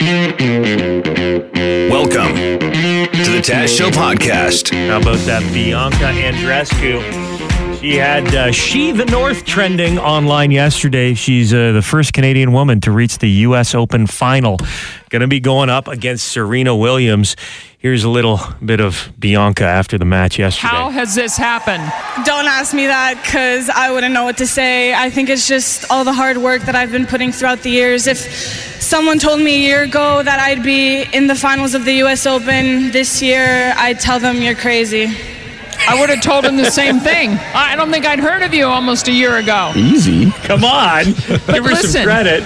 Welcome to the Taz Show podcast. How about that Bianca Andreescu? She had uh, She the North trending online yesterday. She's uh, the first Canadian woman to reach the U.S. Open final. Going to be going up against Serena Williams. Here's a little bit of Bianca after the match yesterday. How has this happened? Don't ask me that because I wouldn't know what to say. I think it's just all the hard work that I've been putting throughout the years. If someone told me a year ago that I'd be in the finals of the US Open this year, I'd tell them you're crazy. I would have told him the same thing. I don't think I'd heard of you almost a year ago. Easy. Come on, give her listen, some credit.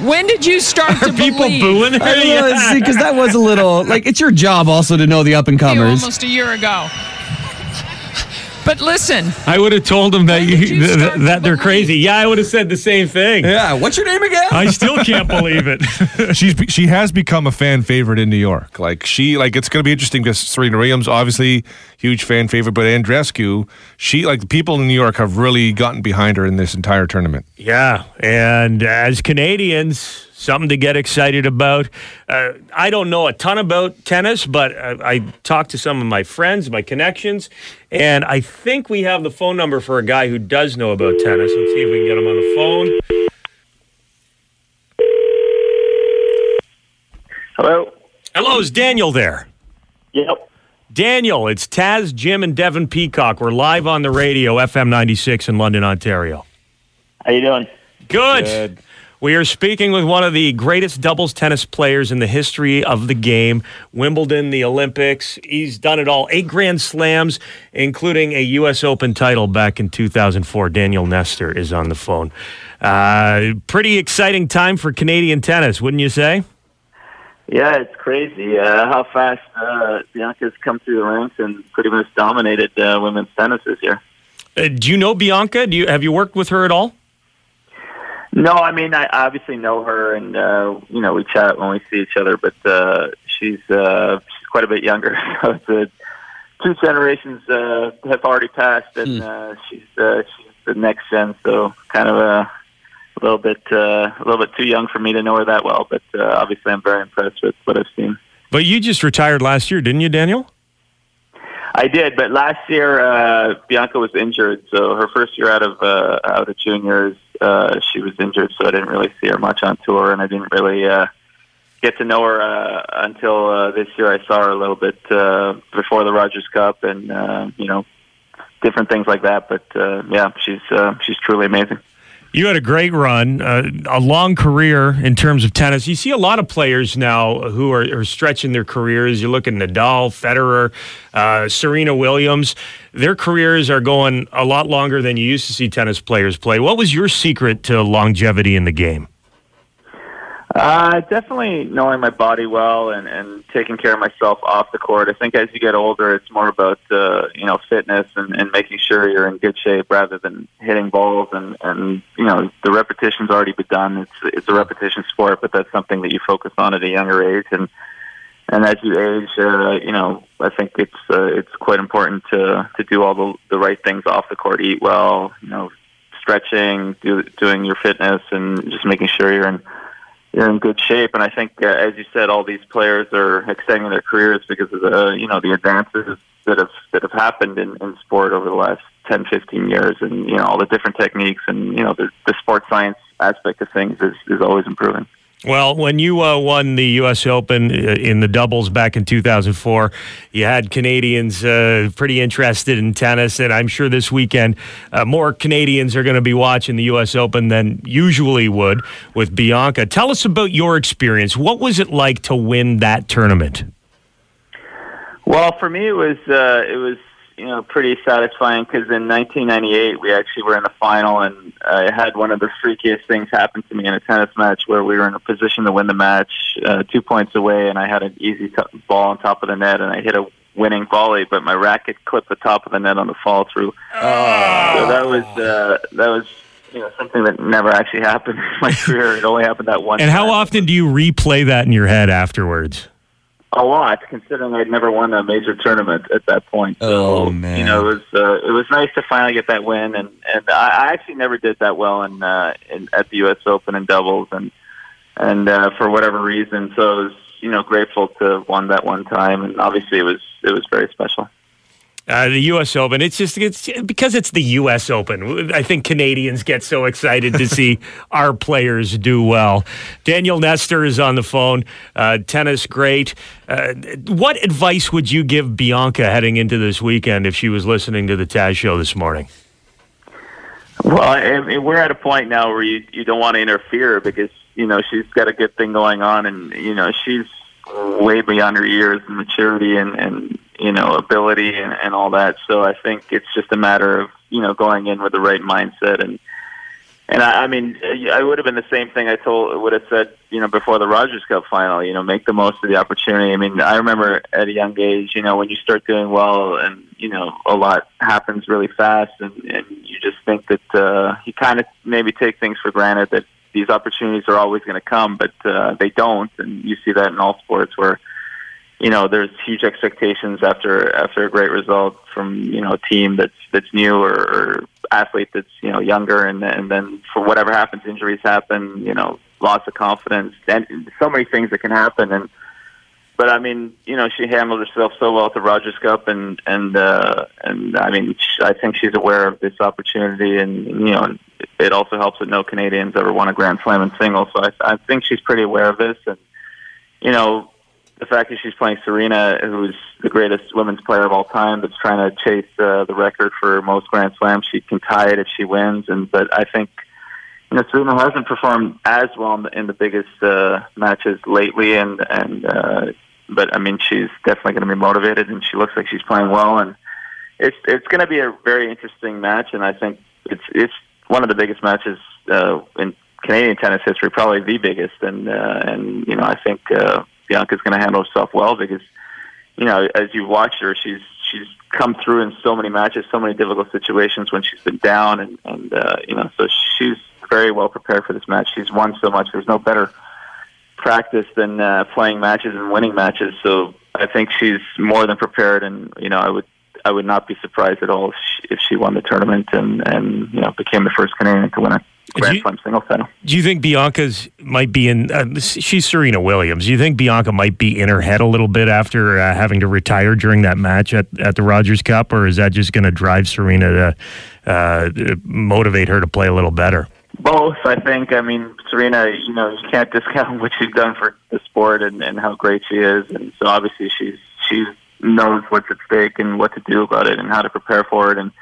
When did you start Are to people believe booing her? I Yeah. because that was a little like it's your job also to know the up and comers. almost a year ago? But listen, I would have told them that you, you th- start that they're believe? crazy. Yeah, I would have said the same thing. Yeah. What's your name again? I still can't believe it. she's she has become a fan favorite in New York. Like she like it's going to be interesting because Serena Williams obviously huge fan favorite, but Andreescu, she like the people in New York have really gotten behind her in this entire tournament. Yeah, and as Canadians, something to get excited about. Uh, I don't know a ton about tennis, but uh, I talked to some of my friends, my connections, and I think we have the phone number for a guy who does know about tennis. Let's see if we can get him on the phone. Hello. Hello, is Daniel there? Yep. Daniel, it's Taz, Jim, and Devin Peacock. We're live on the radio, FM 96 in London, Ontario. How you doing? Good. We are speaking with one of the greatest doubles tennis players in the history of the game. Wimbledon, the Olympics. He's done it all. Eight Grand Slams, including a U.S. Open title back in 2004. Daniel Nestor is on the phone. Uh, pretty exciting time for Canadian tennis, wouldn't you say? Yeah, it's crazy uh, how fast uh, Bianca's come through the ranks and pretty much dominated uh, women's tennis this year. Uh, do you know Bianca? Do you have you worked with her at all? No, I mean I obviously know her, and uh, you know we chat when we see each other. But uh, she's uh, she's quite a bit younger, so it's uh, two generations uh, have already passed, and uh, she's uh, she's the next gen. So kind of a, a little bit uh, a little bit too young for me to know her that well. But uh, obviously, I'm very impressed with what I've seen. But you just retired last year, didn't you, Daniel? I did, but last year uh, Bianca was injured, so her first year out of uh, out of juniors, uh, she was injured, so I didn't really see her much on tour, and I didn't really uh, get to know her uh, until uh, this year. I saw her a little bit uh, before the Rogers Cup, and uh, you know, different things like that. But uh, yeah, she's uh, she's truly amazing. You had a great run, uh, a long career in terms of tennis. You see a lot of players now who are, are stretching their careers. You look at Nadal, Federer, uh, Serena Williams. Their careers are going a lot longer than you used to see tennis players play. What was your secret to longevity in the game? Uh, definitely knowing my body well and, and taking care of myself off the court. I think as you get older, it's more about uh, you know fitness and, and making sure you're in good shape rather than hitting balls and and you know the repetition's already been done. It's it's a repetition sport, but that's something that you focus on at a younger age and. And as you age, uh, you know, I think it's uh, it's quite important to to do all the the right things off the court, eat well, you know, stretching, do, doing your fitness, and just making sure you're in you're in good shape. And I think, uh, as you said, all these players are extending their careers because of the you know the advances that have that have happened in, in sport over the last 10, 15 years, and you know all the different techniques and you know the, the sports science aspect of things is, is always improving. Well, when you uh, won the U.S. Open uh, in the doubles back in 2004, you had Canadians uh, pretty interested in tennis, and I'm sure this weekend uh, more Canadians are going to be watching the U.S. Open than usually would with Bianca. Tell us about your experience. What was it like to win that tournament? Well, for me, it was uh, it was you know pretty satisfying because in 1998 we actually were in the final, and I had one of the freakiest things happen to me in a tennis match where we were in a position to win the match, uh, two points away, and I had an easy t- ball on top of the net, and I hit a winning volley, but my racket clipped the top of the net on the fall through. So that was uh, that was you know something that never actually happened in my career. It only happened that one. And how often do you replay that in your head afterwards? A lot, considering I'd never won a major tournament at that point. Oh, man. You know, it was uh, it was nice to finally get that win, and and I, I actually never did that well in, uh, in at the U.S. Open in doubles, and and uh, for whatever reason. So I was, you know, grateful to have won that one time, and obviously it was it was very special. Uh, the U.S. Open. It's just it's because it's the U.S. Open. I think Canadians get so excited to see our players do well. Daniel Nestor is on the phone. Uh, tennis great. Uh, what advice would you give Bianca heading into this weekend if she was listening to the Taz show this morning? Well, I mean, we're at a point now where you you don't want to interfere because you know she's got a good thing going on, and you know she's way beyond her years and maturity and and you know ability and, and all that. So I think it's just a matter of you know going in with the right mindset and and I, I mean I would have been the same thing I told would have said you know before the Rogers Cup final. You know, make the most of the opportunity. I mean, I remember at a young age, you know, when you start doing well and you know a lot happens really fast, and and you just think that uh, you kind of maybe take things for granted that these opportunities are always going to come, but uh, they don't, and you see that in all sports where you know there's huge expectations after after a great result from you know a team that's that's new or, or athlete that's you know younger, and and then for whatever happens, injuries happen, you know, loss of confidence, and so many things that can happen, and but I mean, you know, she handled herself so well at the Rogers Cup, and and uh, and I mean, sh- I think she's aware of this opportunity, and you know, it also helps that no Canadians ever won a Grand Slam in singles, so I, I think she's pretty aware of this, and you know, the fact that she's playing Serena, who's the greatest women's player of all time, that's trying to chase uh, the record for most Grand Slams, she can tie it if she wins, and but I think. You know, Serena hasn't performed as well in the, in the biggest uh, matches lately, and and uh, but I mean, she's definitely going to be motivated, and she looks like she's playing well, and it's it's going to be a very interesting match, and I think it's it's one of the biggest matches uh, in Canadian tennis history, probably the biggest, and uh, and you know, I think uh, Bianca's going to handle herself well because you know, as you watch her, she's she's come through in so many matches, so many difficult situations when she's been down, and and uh, you know, so she's very well prepared for this match. She's won so much. There's no better practice than uh, playing matches and winning matches. So I think she's more than prepared, and you know, I would I would not be surprised at all if she, if she won the tournament and and you know became the first Canadian to win a Grand Slam singles title. Do you think Bianca's might be in? Uh, she's Serena Williams. Do you think Bianca might be in her head a little bit after uh, having to retire during that match at, at the Rogers Cup, or is that just going to drive Serena to uh, motivate her to play a little better? Both, I think. I mean, Serena, you know, you can't discount what she's done for the sport and, and how great she is. And so obviously she's she knows what's at stake and what to do about it and how to prepare for it. And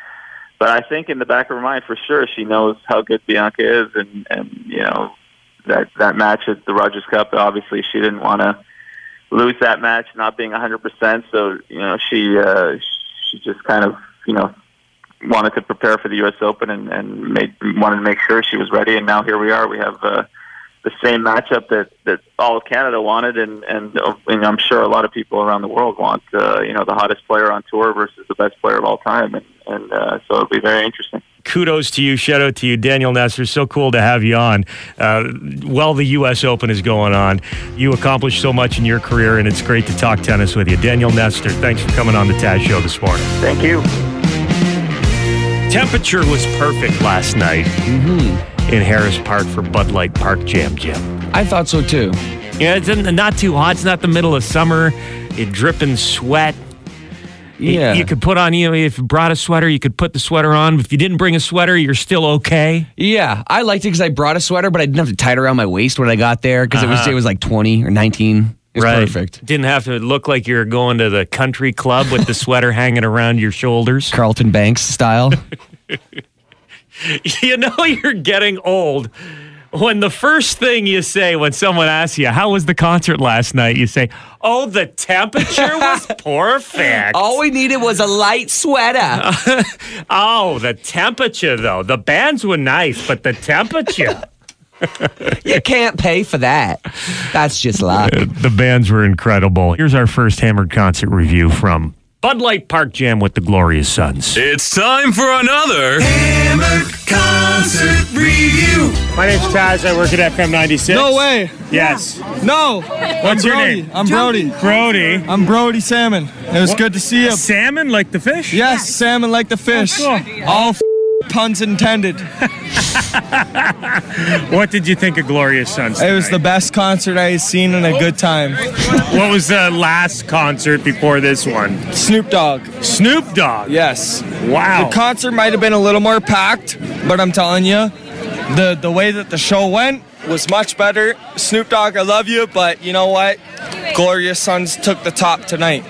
but I think in the back of her mind, for sure, she knows how good Bianca is, and and you know that that match at the Rogers Cup. Obviously, she didn't want to lose that match, not being a 100%. So you know, she uh, she just kind of you know wanted to prepare for the U.S. Open and, and made, wanted to make sure she was ready. And now here we are. We have uh, the same matchup that, that all of Canada wanted, and, and and I'm sure a lot of people around the world want. Uh, you know, the hottest player on tour versus the best player of all time, and and uh, so it'll be very interesting. kudos to you. Shout out to you, Daniel Nestor. So cool to have you on. Uh, while the U.S. Open is going on, you accomplished so much in your career, and it's great to talk tennis with you. Daniel Nestor, thanks for coming on the Taz Show this morning. Thank you temperature was perfect last night mm-hmm. in Harris Park for Bud Light Park Jam Jam. I thought so too. Yeah, it's not too hot. It's not the middle of summer. It dripping sweat. Yeah. You, you could put on, you know, if you brought a sweater, you could put the sweater on. If you didn't bring a sweater, you're still okay. Yeah. I liked it because I brought a sweater, but I didn't have to tie it around my waist when I got there because uh-huh. it was uh-huh. it was like 20 or 19. Right. perfect. Didn't have to look like you're going to the country club with the sweater hanging around your shoulders. Carlton Banks style. you know you're getting old when the first thing you say when someone asks you, How was the concert last night? you say, Oh, the temperature was perfect. All we needed was a light sweater. oh, the temperature, though. The bands were nice, but the temperature you can't pay for that. That's just luck. Uh, the bands were incredible. Here's our first Hammered concert review from Bud Light Park Jam with the Glorious Sons. It's time for another Hammered Concert Review. My name's Taz. I work at FM 96. No way. Yes. No. What's I'm your Brody. name? I'm Brody. Brody. I'm Brody Salmon. It was good to see you. Salmon like the fish? Yes, salmon like the fish. Oh, cool. All f- puns intended. What did you think of Glorious Sons? It was the best concert I've seen in a good time. What was the last concert before this one? Snoop Dogg. Snoop Dogg. Yes. Wow. The concert might have been a little more packed, but I'm telling you, the the way that the show went was much better. Snoop Dogg, I love you, but you know what? Glorious Sons took the top tonight.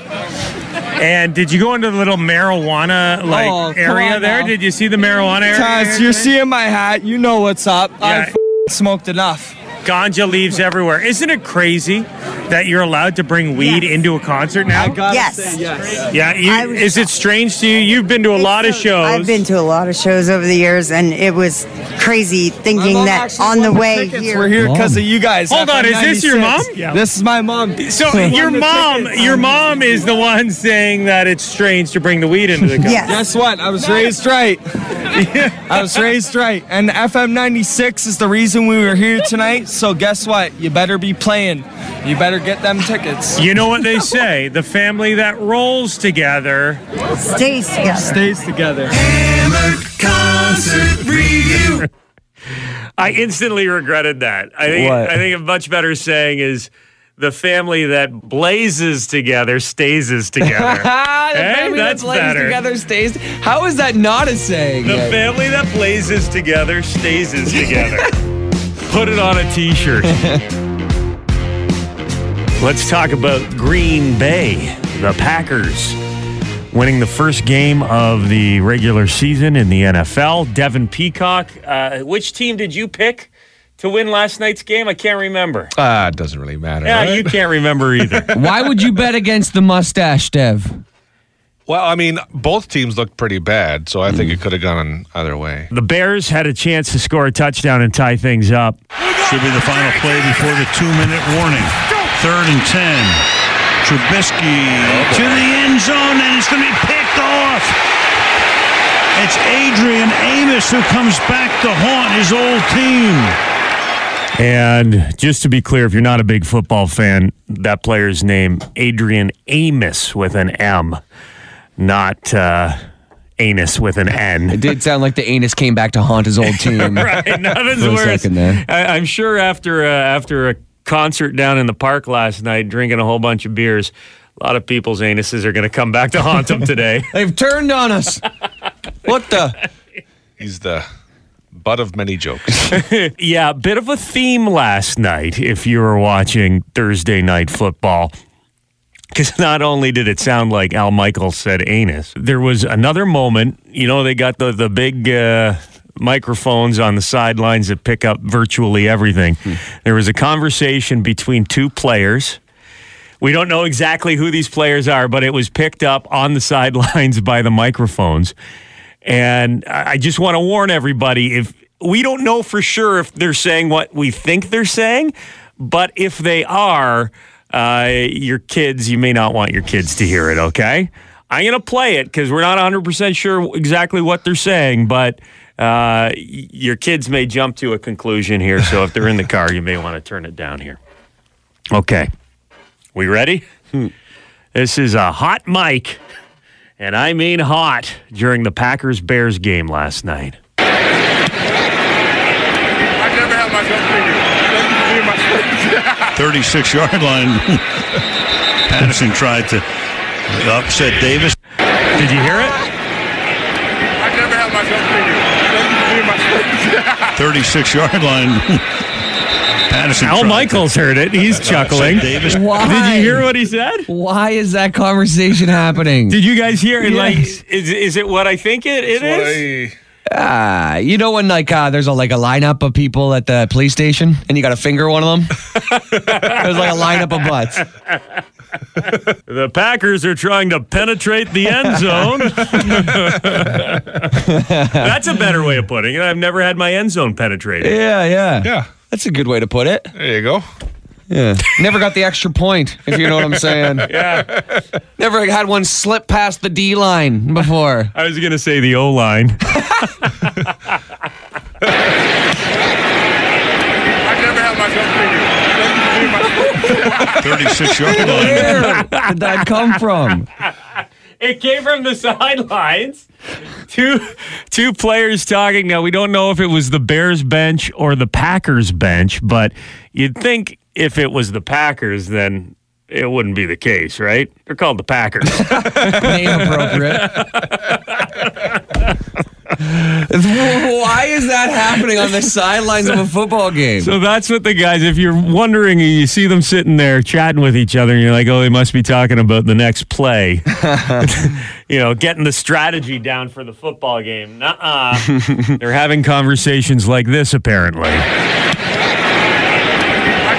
And did you go into the little marijuana like Oh, area there? now. Did you see the marijuana area? Taz, you're seeing my hat. You know what's up. I Yeah. f- smoked enough. Ganja leaves everywhere. Isn't it crazy that you're allowed to bring weed Yes. into a concert now? Gotta Yes. say yes. yeah, you, was- is it strange to you? You've been to a lot of shows. I've been to a lot of shows over the years, and it was crazy thinking that on the won way tickets. here. We're here because of you guys. Hold on, is this your mom? FM96. This is my mom. So your mom, your mom is the one saying that it's strange to bring the weed into the concert. Yes. Guess what? I was raised right. I was raised right. And FM 96 is the reason we were here tonight. So guess what? You better be playing. You better get them tickets. You know what they say: the family that rolls together. Stays together. Stays together. Hammered concert review. I instantly regretted that. I think What? I think a much better saying is the family that blazes together stays together. Ah, the Hey, family that's that plays better. together stays. How is that not a saying? the yet? family that blazes together stays together. Put it on a t-shirt. Let's talk about Green Bay, the Packers. Winning the first game of the regular season in the NFL. Devin Peacock. Uh, which team did you pick to win last night's game? I can't remember. Ah, it doesn't really matter. Yeah, right? you can't remember either. Why would you bet against the mustache, Dev? Well, I mean, both teams looked pretty bad, so I think it hmm. could have gone either way. the Bears had a chance to score a touchdown and tie things up. Should be the final play before the two-minute warning. Third and ten. Trubisky to the end zone, and it's going to be picked off. It's Adrian Amos who comes back to haunt his old team. And just to be clear, if you're not a big football fan, that player's name, Adrian Amos with an M, not uh, anus with an N. It did sound like the anus came back to haunt his old team. right, nothing's For a worse. second there. I, I'm sure after uh, after a concert down in the park last night, drinking a whole bunch of beers, a lot of people's anuses are going to come back to haunt them today. They've turned on us. What the? He's the butt of many jokes. Yeah, bit of a theme last night if you were watching Thursday night football. Because not only did it sound like Al Michaels said anus, there was another moment. You know, they got the, the big uh, microphones on the sidelines that pick up virtually everything. There was a conversation between two players. We don't know exactly who these players are, but it was picked up on the sidelines by the microphones. And I just want to warn everybody if we don't know for sure if they're saying what we think they're saying, but if they are, uh, your kids, you may not want your kids to hear it, okay? I'm going to play it because we're not 100% sure exactly what they're saying, but uh, your kids may jump to a conclusion here. So if they're in the car, you may want to turn it down here. Okay. We ready? This is a hot mic, and I mean hot, during the Packers Bears game last night. I never had my gun 36 yard line. Patterson tried to upset Davis. Did you hear it? I never had my gun 36 yard line. Patterson. Al tried Michaels heard it. He's to chuckling. Davis. Why? Did you hear what he said? Why is that conversation happening? Did you guys hear it? Like, is, is it what I think it, it is? Ah, you know when like uh, there's a like a lineup of people at the police station and you got to finger one of them. there's like a lineup of butts. The Packers are trying to penetrate the end zone. That's a better way of putting it. I've never had my end zone penetrated. Yeah, yeah, yeah, That's a good way to put it. there you go. Yeah. Never got the extra point, if you know what I'm saying. Yeah. Never had one slip past the D line before. I was going to say the O line. I never had my gun 36 yard line. Where did that come from? It came from the sidelines. two two players talking. Now we don't know if it was the Bears bench or the Packers bench, but you'd think if it was the Packers, then it wouldn't be the case, right? They're called the Packers. Name appropriate. Why is that happening on the sidelines of a football game? so that's what the guys. If you're wondering, and you see them sitting there chatting with each other, and you're like, "Oh, they must be talking about the next play." you know, getting the strategy down for the football game. Nuh-uh. They're having conversations like this, apparently. I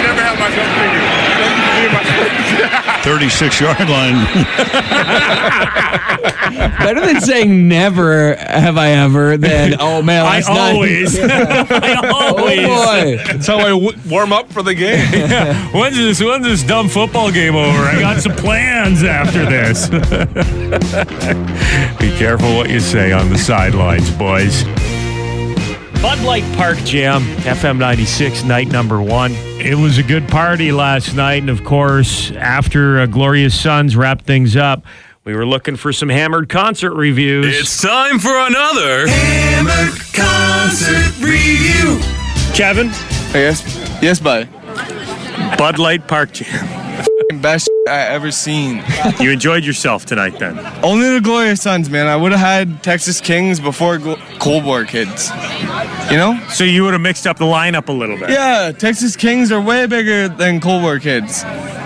never had myself figured. Thank you for being my 36 yard line. Better than saying never have I ever than oh man I last night. always, I Oh always. boy. That's how I w- warm up for the game. yeah. When's this? When's this dumb football game over? I got some plans after this. Be careful what you say on the sidelines, boys. Bud Light Park Jam, FM 96, night number one. It was a good party last night. And of course, after uh, Glorious Sons wrapped things up, we were looking for some hammered concert reviews. It's time for another Hammered Concert Review. Kevin, Yes, yes, bud. Bud Light Park Jam. Best I ever seen. You enjoyed yourself tonight then? Only the Glorious Sons, man. I would have had Texas Kings before Gl- Cold War Kids. You know? So you would have mixed up the lineup a little bit. Yeah, Texas Kings are way bigger than Cold War Kids.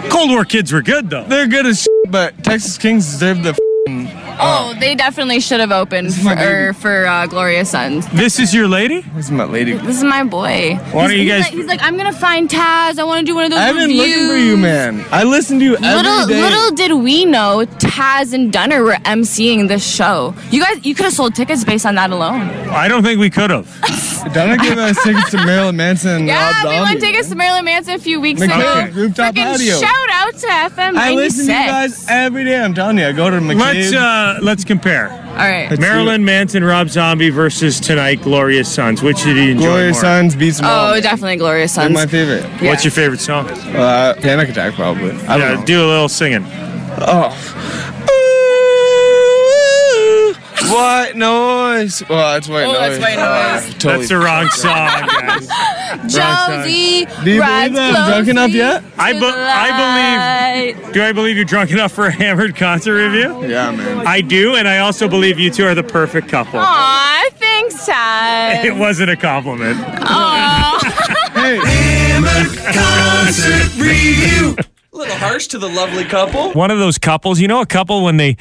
Cold War kids were good though. They're good as shit, but Texas Kings deserve the f***ing Oh, they definitely should have opened for, my baby. er, for uh, Glorious Sons. This is your lady? This is my lady. This is my boy. Why don't you he's, guys- Like, he's like, I'm gonna find Taz. I want to do one of those I've been reviews. looking for you, man. I listen to you every Little day. little did we know Taz and Dunner were emceeing this show. You guys, you could have sold tickets based on that alone. I don't think we could have. Donna gave us tickets to Marilyn Manson and Yeah, Rob we Zombie. went tickets to Marilyn Manson a few weeks McCabe, ago. rooftop Freaking patio. shout out to FM 96. I listen to you guys every day. I'm telling you, I go to McCabe. Let's uh let's compare. All right. Let's Marilyn Manson, Rob Zombie versus tonight Glorious Sons. Which did you enjoy Glorious more? Sons beats them all. Oh, definitely Glorious They're Sons. my favorite. Yeah. What's your favorite song? Uh, Panic Attack, probably. I don't Yeah, know. do a little singing. Oh. What noise? Well, that's white Oh, noise. that's white noise. totally. That's the wrong song, guys. Jonesy Do you rides believe that I'm drunk enough yet? I to be- I light. Do I believe you're drunk enough for a hammered concert review? Yeah, man. I do, and I also believe you two are the perfect couple. Aw, thanks, Taz. It wasn't a compliment. Aw. Hey, Hammered Concert Review. A little harsh to the lovely couple. One of those couples, you know, a couple when they uh,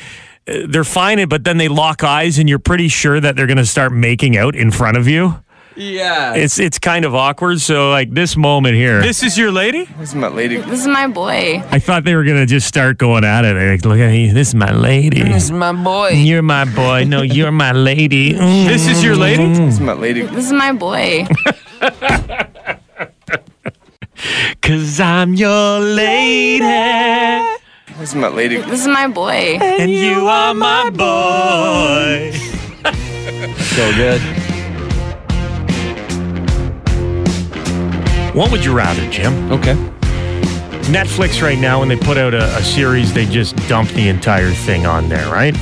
they're fine, but then they lock eyes, and you're pretty sure that they're going to start making out in front of you. Yeah. It's it's kind of awkward. So like this moment here. This is your lady. this is my lady. This is my boy. I thought they were gonna just start going at it. Like, look at me. This is my lady. This is my boy. You're my boy. No, you're my lady. This is your lady. Mm. This is my lady. This is my boy. Cause I'm your lady, This is my lady. This is my boy. and you are my boy. So good. What would you rather, Jim? Okay. Netflix right now, when they put out a, a series, they just dump the entire thing on there, right?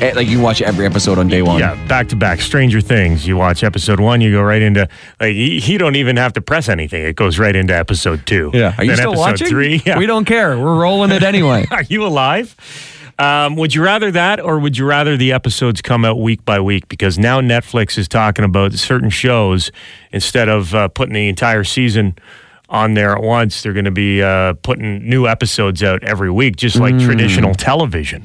Eh, Like you can watch every episode on day one. Yeah, back to back. Stranger Things. You watch episode one, you go right into like you, you don't even have to press anything. It goes right into episode two. Yeah. Are you Then still episode watching? Three. Yeah. We don't care. We're rolling it anyway. Are you alive? Um, would you rather that, or would you rather the episodes come out week by week? Because now Netflix is talking about certain shows instead of uh, putting the entire season on there at once. They're going to be uh, putting new episodes out every week, just like Mm. traditional television.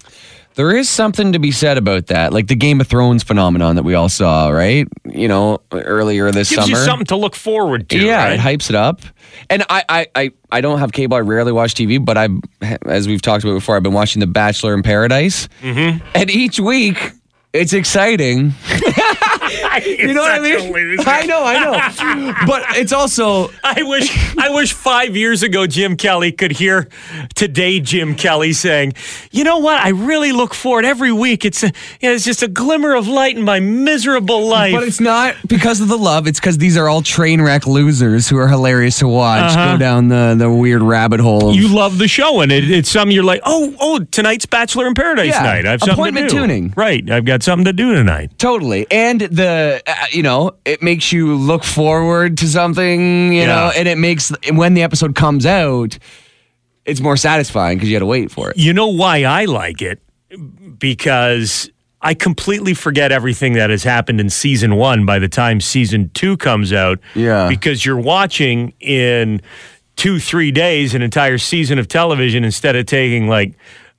There is something to be said about that, like the Game of Thrones phenomenon that we all saw, right? You know, earlier this Gives summer. you something to look forward to. yeah, right? it hypes it up. And I, I, I, I don't have cable. I rarely watch TV, but I, as we've talked about before, I've been watching The Bachelor in Paradise, mm-hmm. and each week it's exciting. You know what I mean? I know, I know. But it's also I wish I wish five years ago Jim Kelly could hear today Jim Kelly saying, "You know what? I really look forward every week. It's a, you know, it's just a glimmer of light in my miserable life." But it's not because of the love. It's because these are all train wreck losers who are hilarious to watch Uh-huh. go down the, the weird rabbit hole. You love the show, and it, it's something you're like, "Oh, oh, tonight's Bachelor in Paradise Yeah, night. I have something appointment to do." tuning. Right, I've got something to do tonight. totally. And the, uh, you know, it makes you look forward to something, you Yeah. know, and it makes, when the episode comes out, it's more satisfying because you had to wait for it. You know why I like it? Because I completely forget everything that has happened in season one by the time season two comes out. Yeah. Because you're watching in two, three days an entire season of television instead of taking like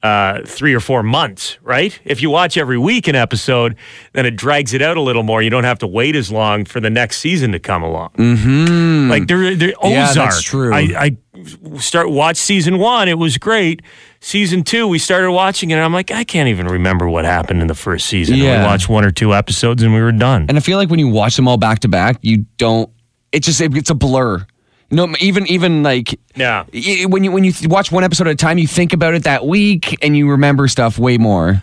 uh, three or four months, right? If you watch every week an episode, then it drags it out a little more. You don't have to wait as long for the next season to come along. Mm-hmm. Like there, there Ozark. Yeah, that's true. I, I start watch season one. It was great. Season two, we started watching it. And I'm like, I can't even remember what happened in the first season. Yeah. We watched one or two episodes and we were done. And I feel like when you watch them all back to back, you don't, it just, it, it's a blur. No, even even like Yeah. when you when you watch one episode at a time, you think about it that week and you remember stuff way more.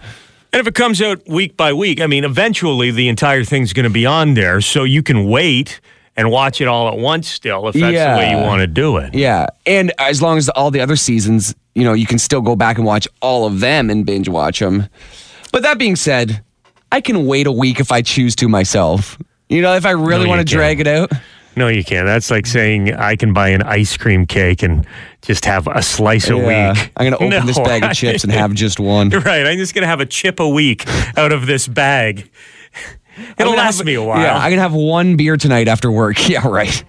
And if it comes out week by week, I mean, eventually the entire thing's going to be on there, so you can wait and watch it all at once. Still, if that's the way you want to do it. Yeah, and as long as all the other seasons, you know, you can still go back and watch all of them and binge watch them. But that being said, I can wait a week if I choose to myself. You know, if I really No, want to drag it out. No, you can't. That's like saying I can buy an ice cream cake and just have a slice a Yeah. week. I'm gonna open this bag of chips and have just one. Right. I'm just going to have a chip a week out of this bag. It'll last have- me a while. Yeah, I'm gonna have one beer tonight after work. Yeah, right.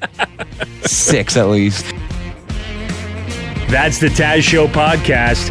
Six at least. That's the Taz Show podcast.